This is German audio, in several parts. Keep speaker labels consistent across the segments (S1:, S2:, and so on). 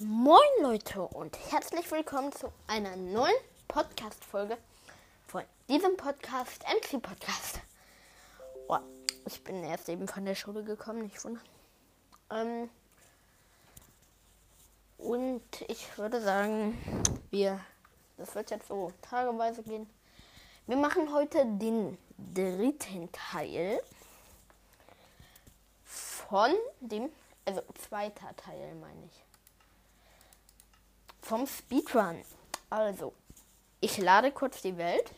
S1: Moin Leute und herzlich willkommen zu einer neuen Podcast-Folge von diesem Podcast, MC Podcast. Oh, ich bin erst eben von der Schule gekommen, nicht wundern. Ähm, und ich würde sagen, wir, das wird jetzt so tageweise gehen. Wir machen heute den dritten Teil von dem, also zweiter Teil meine ich vom Speedrun. Also, ich lade kurz die Welt.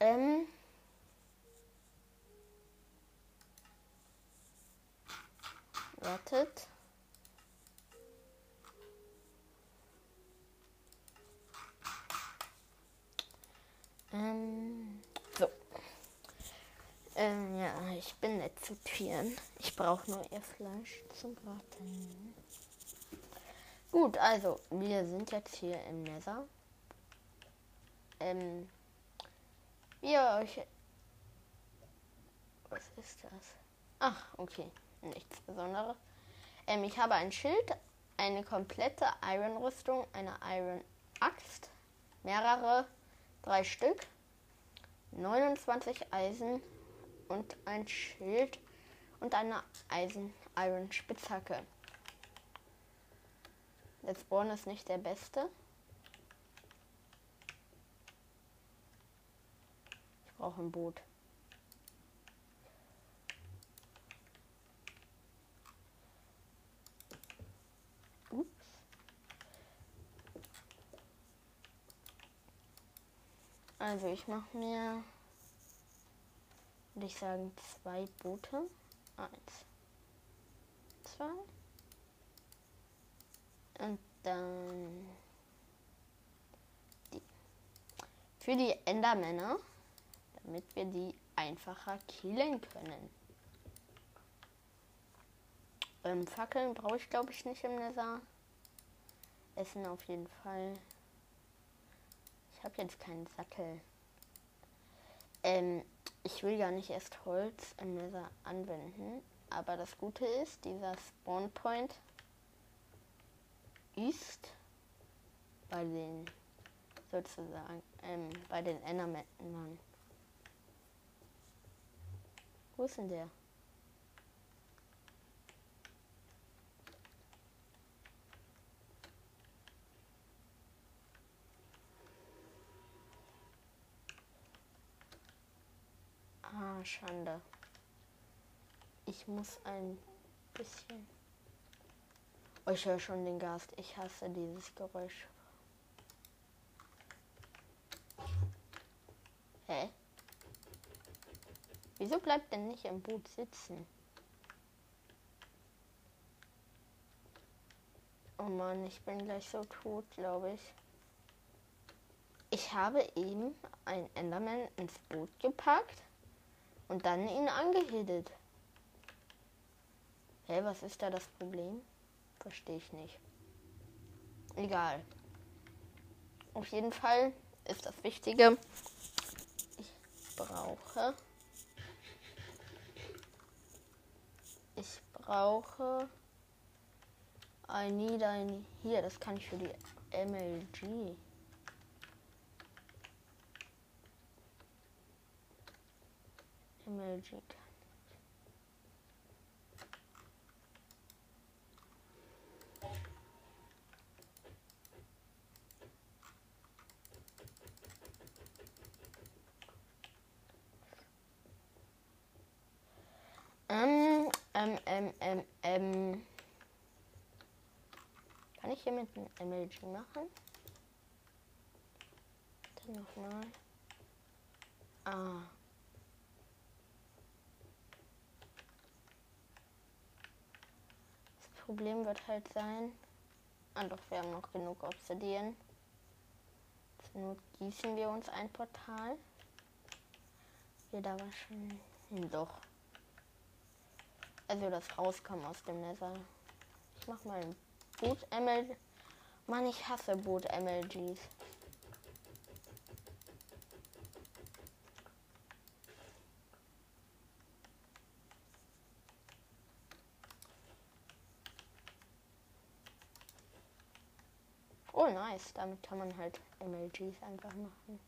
S1: Ähm. Wartet. Ähm, so. Ähm, ja, ich bin nicht zu tieren. Ich brauche nur ihr Fleisch zum Braten. Gut, also, wir sind jetzt hier im Nether. Ähm, wie ihr euch. Was ist das? Ach, okay. Nichts Besonderes. Ähm, ich habe ein Schild, eine komplette Iron-Rüstung, eine Iron-Axt, mehrere, drei Stück, 29 Eisen und ein Schild und eine Eisen-Iron-Spitzhacke. Der Spawn ist nicht der beste. Ich brauche ein Boot. Also ich mache mir, würde ich sagen, zwei Boote. Eins, zwei. Und dann die. Für die Endermänner, damit wir die einfacher killen können. Ähm, Fackeln brauche ich glaube ich nicht im Nether. Essen auf jeden Fall. Ich habe jetzt keinen Sattel. Ähm, ich will gar nicht erst Holz im Nether anwenden. Aber das Gute ist, dieser Spawn Point ist bei den sozusagen ähm, bei den Endermännern. Wo ist denn der? Ah, Schande. Ich muss ein bisschen Oh, ich höre schon den Gast. Ich hasse dieses Geräusch. Hä? Wieso bleibt denn nicht im Boot sitzen? Oh Mann, ich bin gleich so tot, glaube ich. Ich habe eben ein Enderman ins Boot gepackt und dann ihn angehittet. Hä, was ist da das Problem? Verstehe ich nicht. Egal. Auf jeden Fall ist das Wichtige, ich brauche. Ich brauche. I need ein. Hier, das kann ich für die MLG. MLG Ähm, ähm, ähm, ähm, ähm. Kann ich hier mit einem MLG machen? Dann nochmal. Ah. Das Problem wird halt sein. Ah doch, wir haben noch genug Obsidian. Zur Not gießen wir uns ein Portal. Hier da war schon. Doch. Also das Rauskam aus dem Nether. Ich mach mal ein Boot ML. Mann, ich hasse Boot MLGs. Oh nice, damit kann man halt MLGs einfach machen.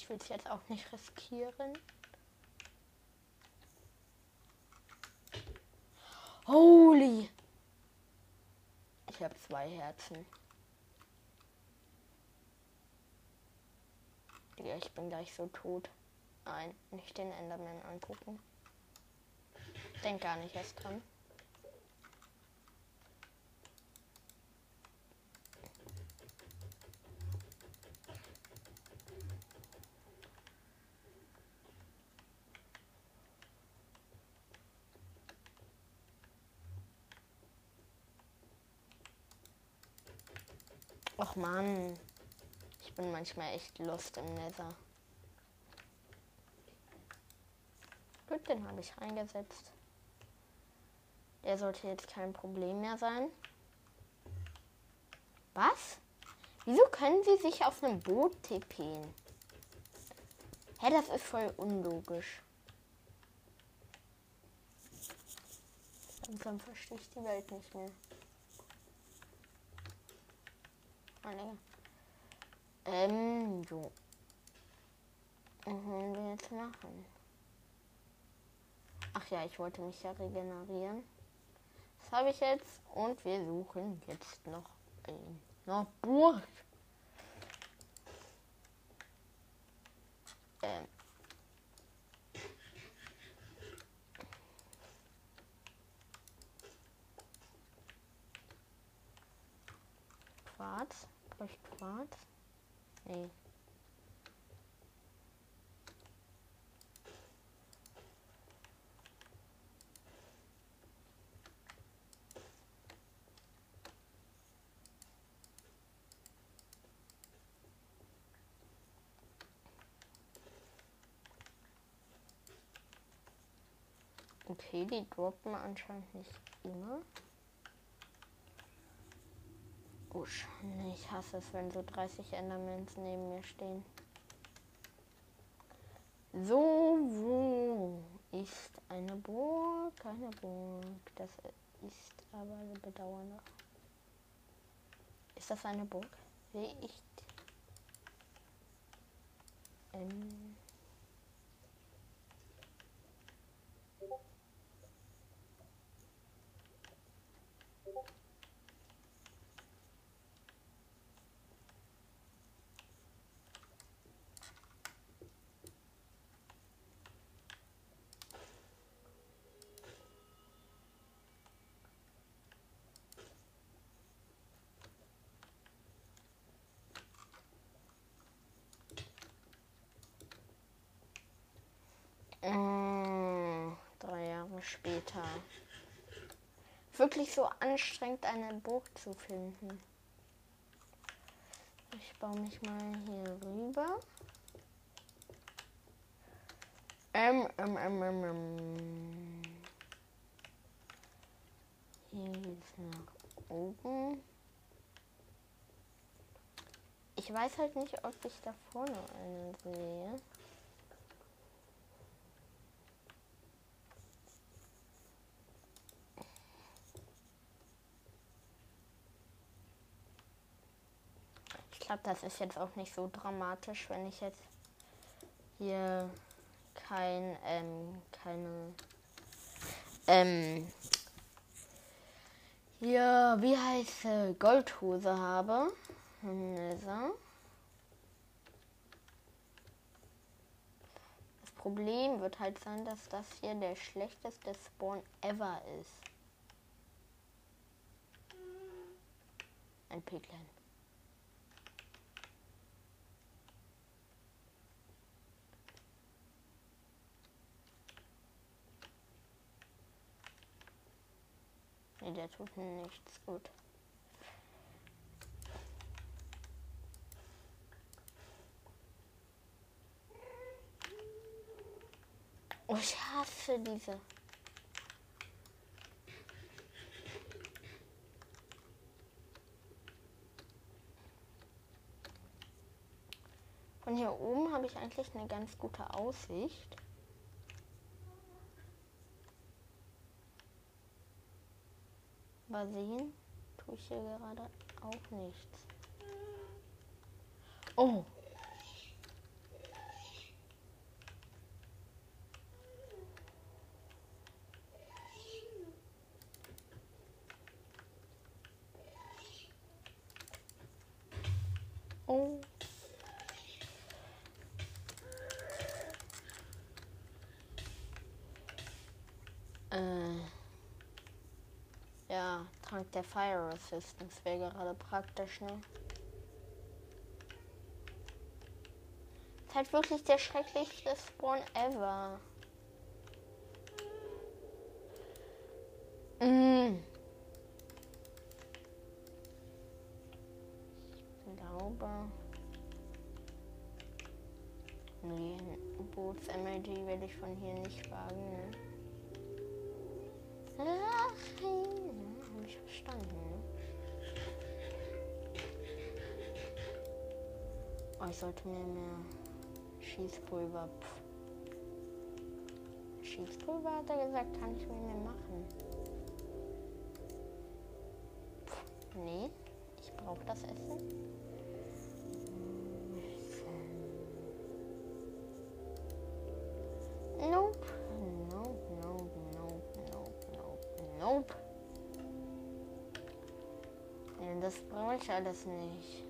S1: Ich will es jetzt auch nicht riskieren. Holy! Ich habe zwei Herzen. Ja, ich bin gleich so tot. Nein, nicht den Enderman angucken. Denk gar nicht erst dran. Och man, ich bin manchmal echt Lust im Nether. Gut, den habe ich reingesetzt. Der sollte jetzt kein Problem mehr sein. Was? Wieso können sie sich auf einem Boot tippen? Hä, das ist voll unlogisch. Langsam verstehe ich die Welt nicht mehr. Oh, Ähm, so. Was wollen wir jetzt machen? Ach ja, ich wollte mich ja regenerieren. Das habe ich jetzt. Und wir suchen jetzt noch eine Burg. Ähm. Quarz. Quarz? Nee. Okay, die droppen anscheinend nicht immer. Oh, ich hasse es, wenn so 30 Endermans neben mir stehen. So, wo ist eine Burg? Keine Burg. Das ist aber bedauerlich. Ist das eine Burg? Sehe ich. Ähm Äh, drei Jahre später. Wirklich so anstrengend, eine Burg zu finden. Ich baue mich mal hier rüber. Ähm, ähm, ähm, ähm, ähm. Hier geht's nach oben. Ich weiß halt nicht, ob ich da vorne einen sehe. Glaube, das ist jetzt auch nicht so dramatisch, wenn ich jetzt hier kein, ähm, keine, ähm, hier, wie heißt äh, Goldhose habe. Das Problem wird halt sein, dass das hier der schlechteste Spawn ever ist. Ein Piglin. Nee, der tut nichts gut. Oh, ich hasse diese. Von hier oben habe ich eigentlich eine ganz gute Aussicht. Aber sehen tue ich hier gerade auch nichts. Oh. Oh. Äh. Ja, Trank der Fire Resistance wäre gerade praktisch, ne? Ist halt wirklich der schrecklichste Spawn ever. Mm. Ich glaube. Nee, Boots-MLG werde ich von hier nicht wagen, ne? Ach, Ne? Oh, ich sollte mir mehr Schießpulver. Schießpulver hat er gesagt, kann ich mir mehr machen. Pff, nee, ich brauche das Essen. Das brauche ich alles nicht.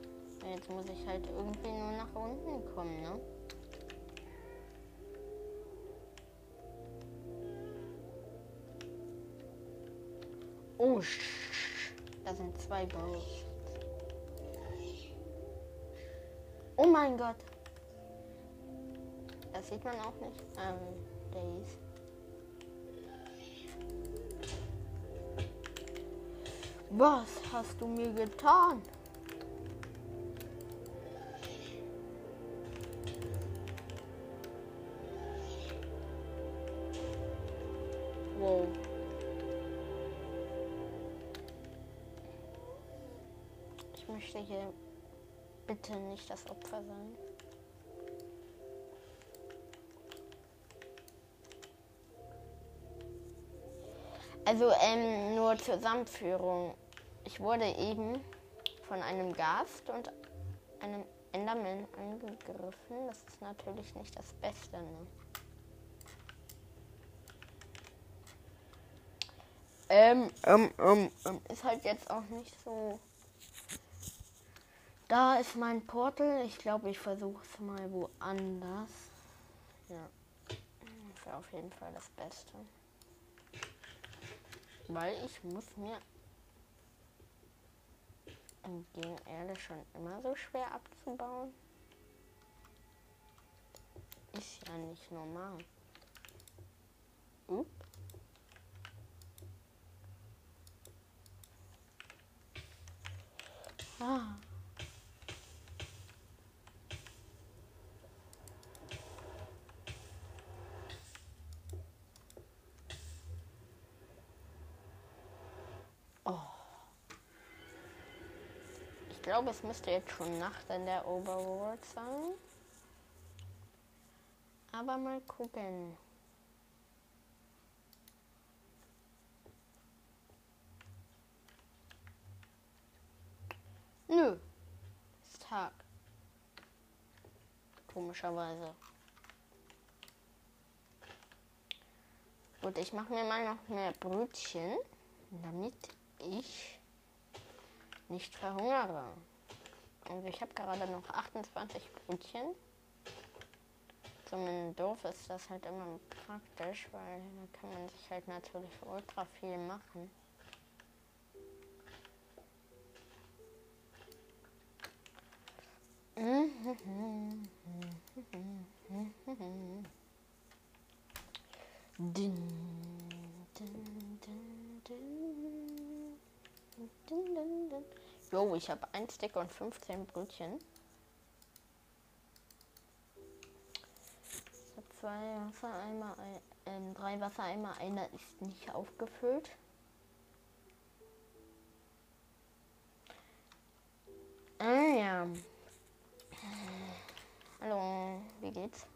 S1: Jetzt muss ich halt irgendwie nur nach unten kommen, ne? Oh, da sind zwei Ghosts. Oh mein Gott. Das sieht man auch nicht. Ähm, Days. Was hast du mir getan? Wow. Ich möchte hier bitte nicht das Opfer sein. Also ähm, nur Zusammenführung. Ich wurde eben von einem Gast und einem Enderman angegriffen. Das ist natürlich nicht das Beste. Ne? Ähm, ähm, ähm, ähm, ist halt jetzt auch nicht so. Da ist mein Portal. Ich glaube, ich versuche es mal woanders. Ja. Das wäre auf jeden Fall das Beste. Weil ich muss mir gegen Erde schon immer so schwer abzubauen. Ist ja nicht normal. Upp. Ah. Glaube, es müsste jetzt schon Nacht in der Overworld sein. Aber mal gucken. Nö. Ist Tag. Komischerweise. Gut, ich mache mir mal noch mehr Brötchen, damit ich nicht verhungere. Also ich habe gerade noch 28 Brötchen. Zum Dorf ist das halt immer praktisch, weil da kann man sich halt natürlich ultra viel machen. Din, din, din, din. Jo, ich habe ein Stick und 15 Brötchen. Ich habe zwei Wassereimer, äh, drei Wassereimer, einer ist nicht aufgefüllt. Ah ja. Hallo, wie geht's?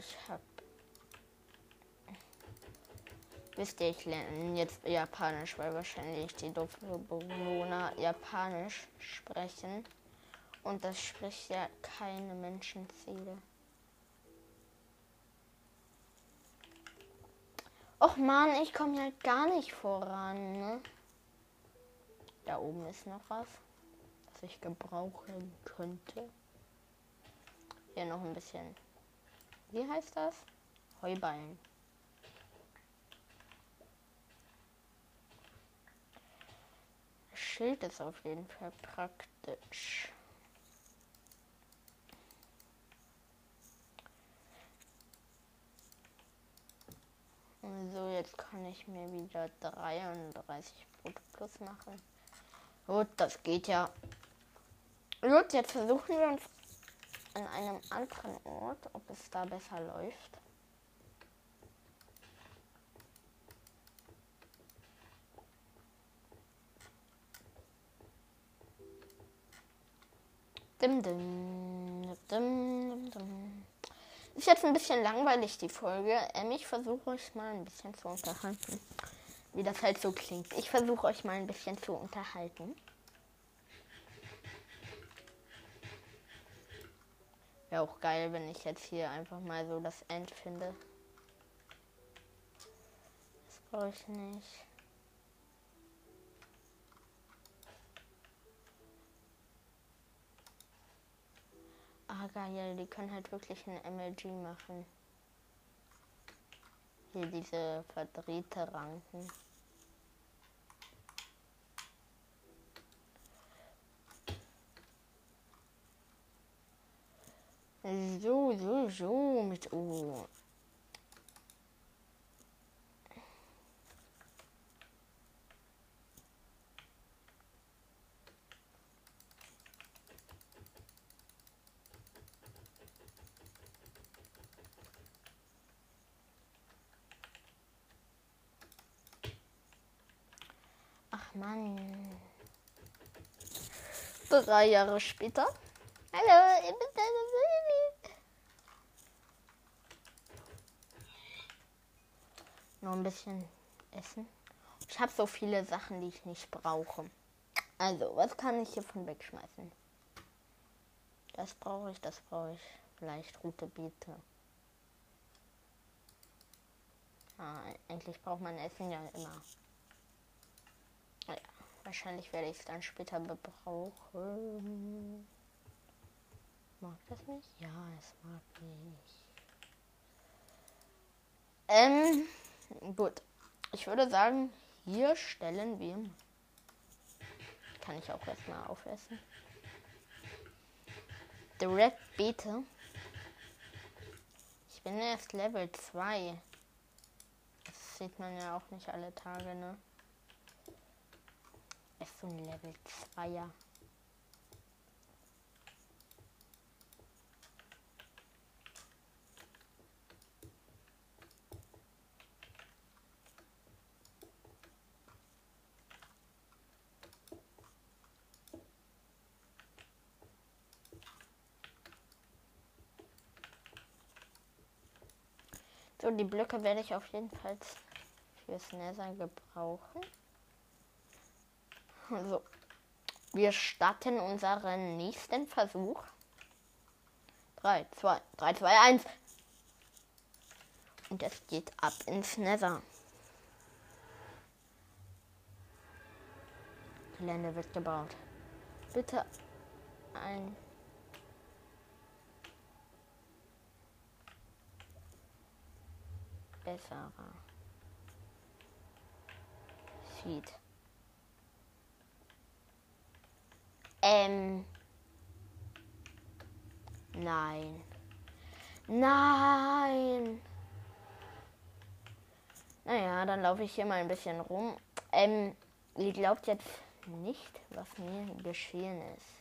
S1: ich hab. Wisst ihr, ich lerne jetzt Japanisch, weil wahrscheinlich die Dorfbewohner Japanisch sprechen. Und das spricht ja keine Menschenseele. Och man, ich komme halt gar nicht voran. Ne? Da oben ist noch was, was ich gebrauchen könnte. Hier noch ein bisschen. Wie heißt das? Heuballen. Schild ist auf jeden Fall praktisch. So, jetzt kann ich mir wieder 33 Brot plus machen. Gut, das geht ja. Gut, jetzt versuchen wir uns an einem anderen Ort, ob es da besser läuft. Dim, dim, dim, dim, Ist jetzt ein bisschen langweilig, die Folge. Ähm, ich versuche euch mal ein bisschen zu unterhalten. Wie das halt so klingt. Ich versuche euch mal ein bisschen zu unterhalten. Wäre auch geil, wenn ich jetzt hier einfach mal so das End finde. Das brauche ich nicht. Ah, geil, die können halt wirklich ein MLG machen. Hier diese verdrehte Ranken. So, so, so mit O. Ach Mann. Drei Jahre später. Hallo, ihr bist eine Baby. Noch ein bisschen essen. Ich habe so viele Sachen, die ich nicht brauche. Also, was kann ich hiervon wegschmeißen? Das brauche ich, das brauche ich. Vielleicht rote Beete. Ah, eigentlich braucht man Essen ja immer. Wahrscheinlich werde ich es dann später bebrauchen. Mag das nicht? Ja, es mag nicht. Ähm, gut. Ich würde sagen, hier stellen wir. Kann ich auch erstmal aufessen. Direct Beete. Ich bin erst Level 2. Das sieht man ja auch nicht alle Tage, ne? Ist so ein Level 2er. So, die Blöcke werde ich auf jeden Fall fürs Nether gebrauchen. Also, wir starten unseren nächsten Versuch. 3, 2, 3, 2, 1. Und es geht ab ins Nether. Gelände wird gebaut. Bitte ein besserer Feed. Ähm. Nein. Nein. Naja, dann laufe ich hier mal ein bisschen rum. Ähm, ihr glaubt jetzt nicht, was mir geschehen ist.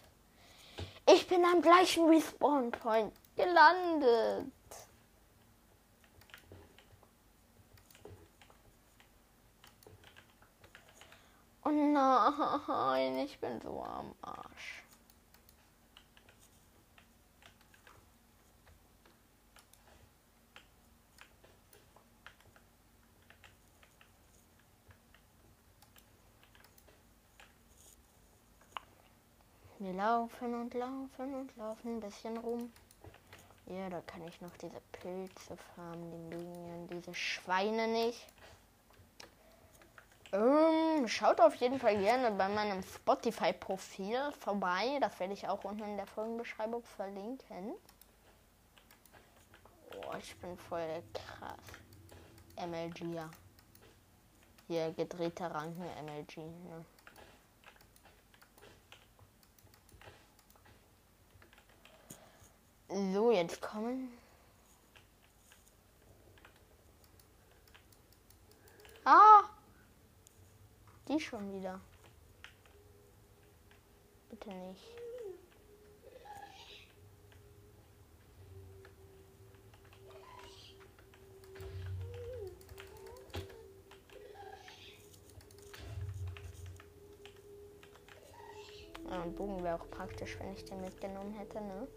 S1: Ich bin am gleichen Respawn Point gelandet. Oh nein, ich bin so am Arsch. Wir laufen und laufen und laufen ein bisschen rum. Ja, da kann ich noch diese Pilze farmen, die mögen ja diese Schweine nicht. Ähm, schaut auf jeden Fall gerne bei meinem Spotify-Profil vorbei. Das werde ich auch unten in der Folgenbeschreibung verlinken. Oh, ich bin voll krass. MLG, ja. Hier gedrehter Ranken MLG. Ne? So, jetzt kommen. Ah! Die schon wieder. Bitte nicht. Ja, ein Bogen wäre auch praktisch, wenn ich den mitgenommen hätte, ne?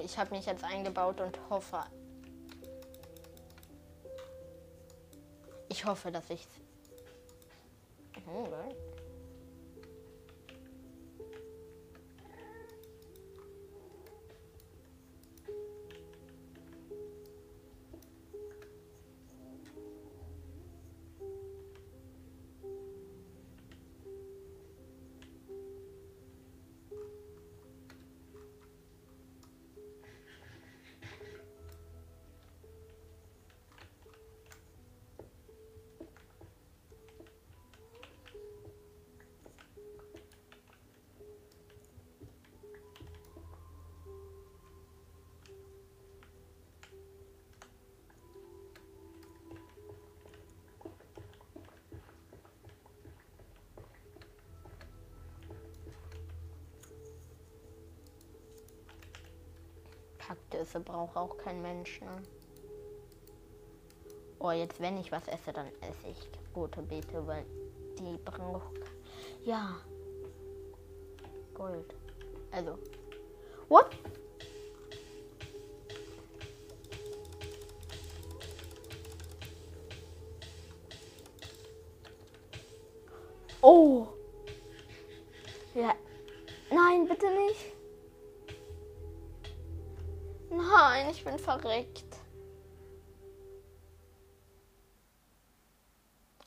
S1: Ich habe mich jetzt eingebaut und hoffe. Ich hoffe, dass ich. Oh, Kaktusse braucht auch kein Mensch, ne? Oh, jetzt wenn ich was esse, dann esse ich rote Beete, weil die braucht. Ja. Gold. Also. What? Verreckt.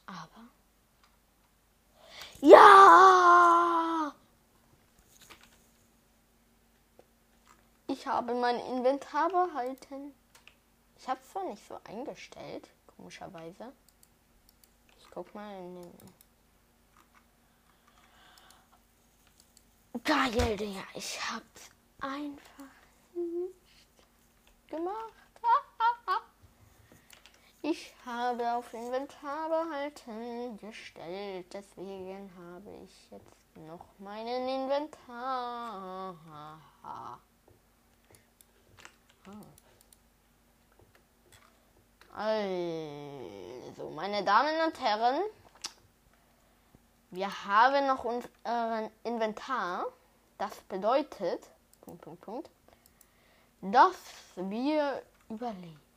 S1: Aber. Ja! Ich habe mein Inventar behalten. Ich habe es zwar nicht so eingestellt, komischerweise. Ich guck mal in den. Geil, Digga. Ich hab's einfach nicht gemacht. Ich habe auf Inventar behalten gestellt, deswegen habe ich jetzt noch meinen Inventar. Also, meine Damen und Herren, wir haben noch unseren Inventar. Das bedeutet, Punkt, Punkt, Punkt, dass wir überleben.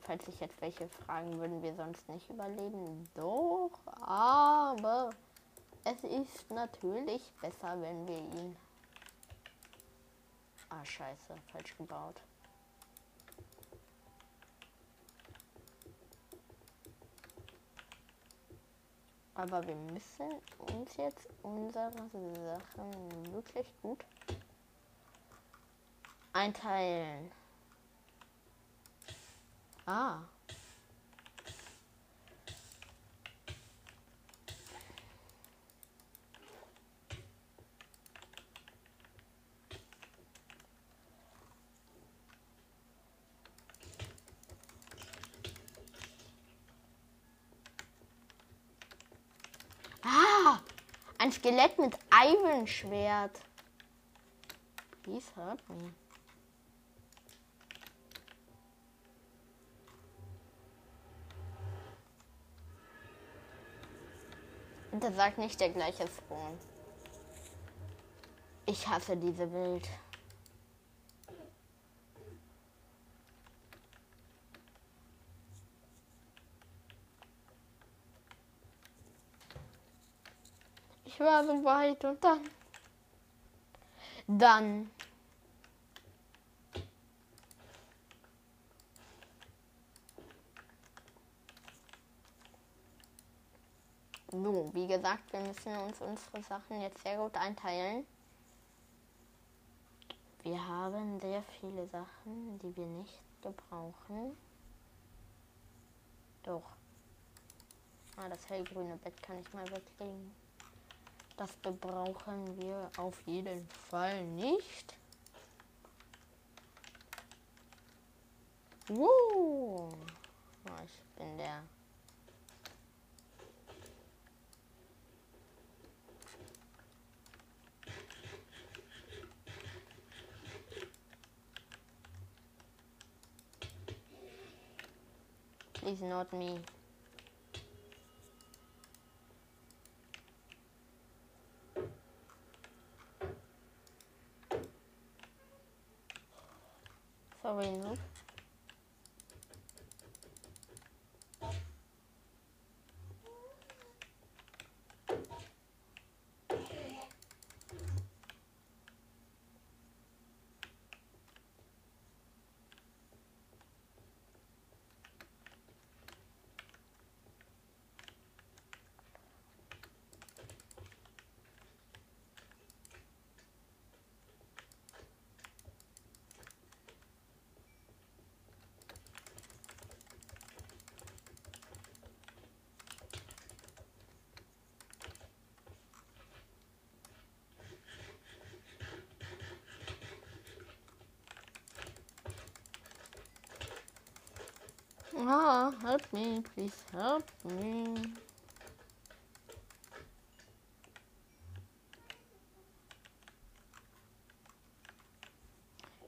S1: Falls sich jetzt welche fragen, würden wir sonst nicht überleben. Doch, aber es ist natürlich besser, wenn wir ihn. Ah, scheiße, falsch gebaut. Aber wir müssen uns jetzt unsere Sachen wirklich gut einteilen. Ah. Ein Skelett mit Eisenschwert. Please help me. Das sagt nicht der gleiche Spawn. Ich hasse diese Welt. Ich war so weit und dann. Dann. So, wie gesagt, wir müssen uns unsere Sachen jetzt sehr gut einteilen. Wir haben sehr viele Sachen, die wir nicht gebrauchen. Doch. Ah, das hellgrüne Bett kann ich mal weglegen. Das gebrauchen wir auf jeden Fall nicht. Wow. Ah, ich bin der Please not me. Sorry, no. Ah, help me, please help me.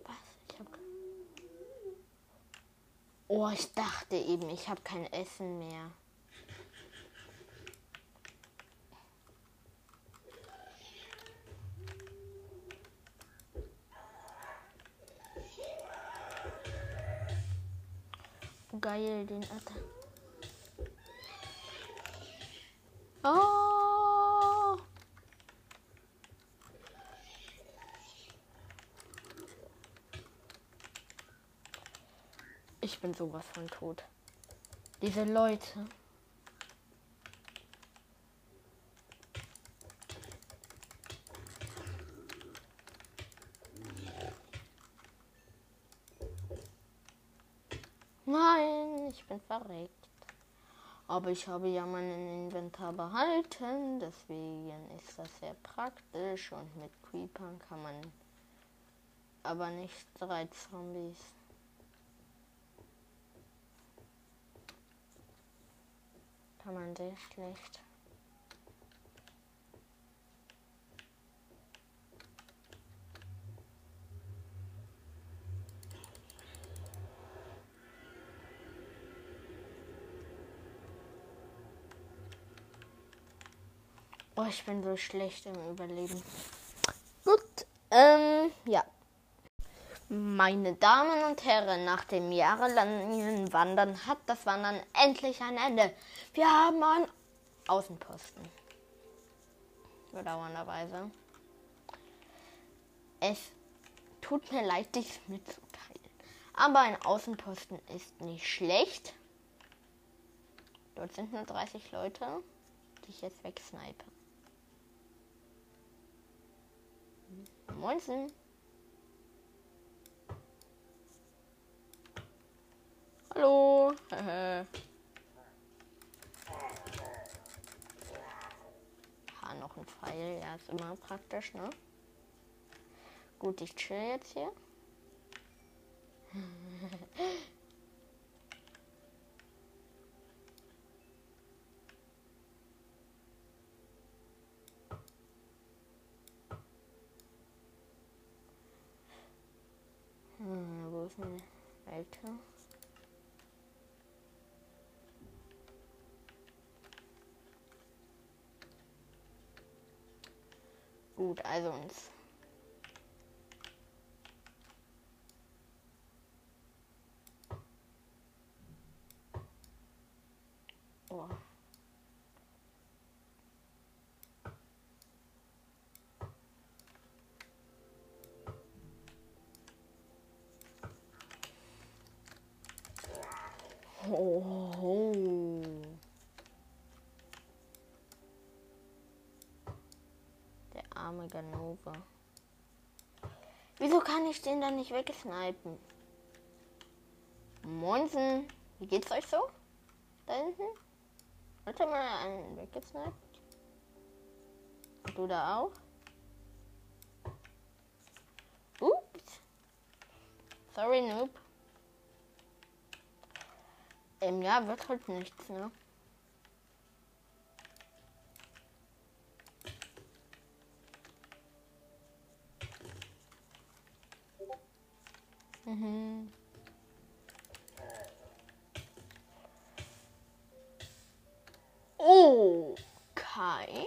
S1: Was? Ich hab... Oh, ich dachte eben, ich habe kein Essen mehr. Geil, den Attack. Oh! Ich bin sowas von tot. Diese Leute. Nein, ich bin verreckt. Aber ich habe ja meinen Inventar behalten, deswegen ist das sehr praktisch und mit Creepern kann man aber nicht drei Zombies. Kann man sehr schlecht. Oh, ich bin so schlecht im Überleben. Gut, ähm, ja. Meine Damen und Herren, nach dem jahrelangen Wandern hat das Wandern endlich ein Ende. Wir haben einen Außenposten. Bedauernderweise. Es tut mir leid, dies mitzuteilen. Aber ein Außenposten ist nicht schlecht. Dort sind nur 30 Leute. ich jetzt wegsnipe. Moinsen. Hallo. ha, noch ein Pfeil. Ja, ist immer praktisch, ne? Gut, ich chill jetzt hier. hm, Alter? Gut, also uns Oh. Oh. Der arme Ganova. Wieso kann ich den dann nicht wegsnipen? Monsen, wie geht's euch so? Da hinten? Warte mal, einen weggesniped. Du da auch? Ups. Sorry, Noob. Ähm, ja, wird halt nichts, ne? Mhm. Okay.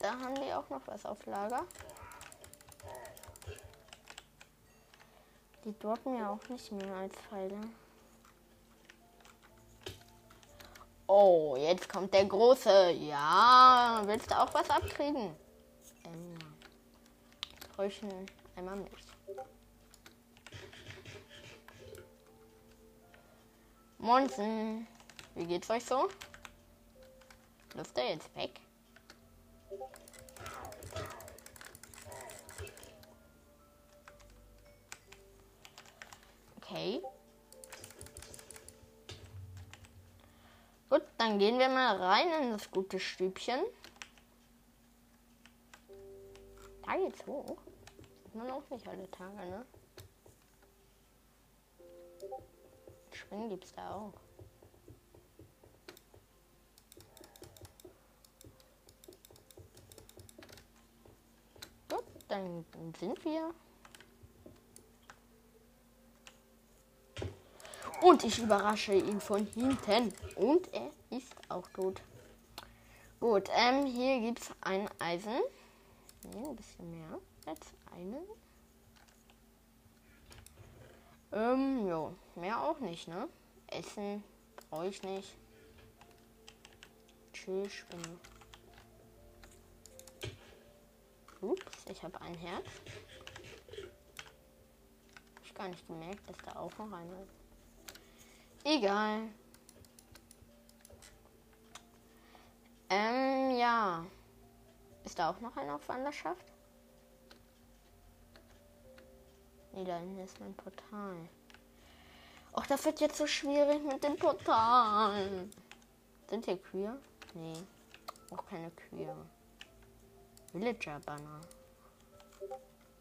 S1: Da haben die auch noch was auf Lager. Die droppen ja auch nicht mehr als Pfeile. Oh, jetzt kommt der Große. Ja, willst du auch was abkriegen? Ähm, bräuchten einmal Milch. Monsen, wie geht's euch so? Läuft er jetzt weg? Okay. Gut, dann gehen wir mal rein in das gute Stübchen. Da geht's hoch. Man auch nicht alle Tage, ne? Springen gibt's da auch. dann sind wir. Und ich überrasche ihn von hinten. Und er ist auch tot. Gut, ähm, hier gibt es ein Eisen. Nee, ein bisschen mehr als einen. Ähm, ja, mehr auch nicht, ne? Essen brauche ich nicht. Tschüss, Spinne. Ups, ich habe ein Herz. Ich gar nicht gemerkt, dass da auch noch einer ist. Egal. Ähm, ja. Ist da auch noch einer auf Wanderschaft? Nee, da hinten ist mein Portal. Och, das wird jetzt so schwierig mit dem Portal. Sind hier Kühe? Nee. Auch keine Kühe. Villager Banner.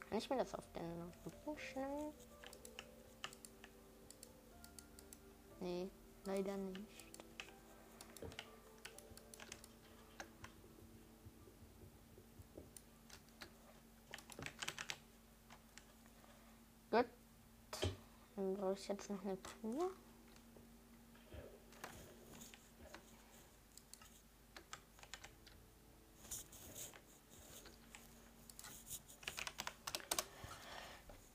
S1: Kann ich mir das auf den Rücken schnallen? Nee, leider nicht. Gut. Brauche ich jetzt noch eine Tour.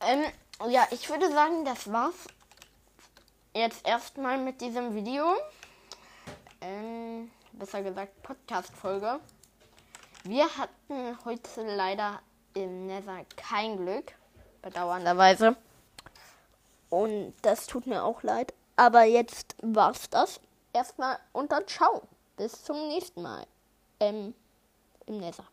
S1: Ähm, ja, ich würde sagen, das war's jetzt erstmal mit diesem Video. Ähm, besser gesagt, Podcast-Folge. Wir hatten heute leider im Nether kein Glück, bedauernderweise. Und das tut mir auch leid. Aber jetzt war's das. Erstmal und dann ciao. Bis zum nächsten Mal. ähm, im Nether.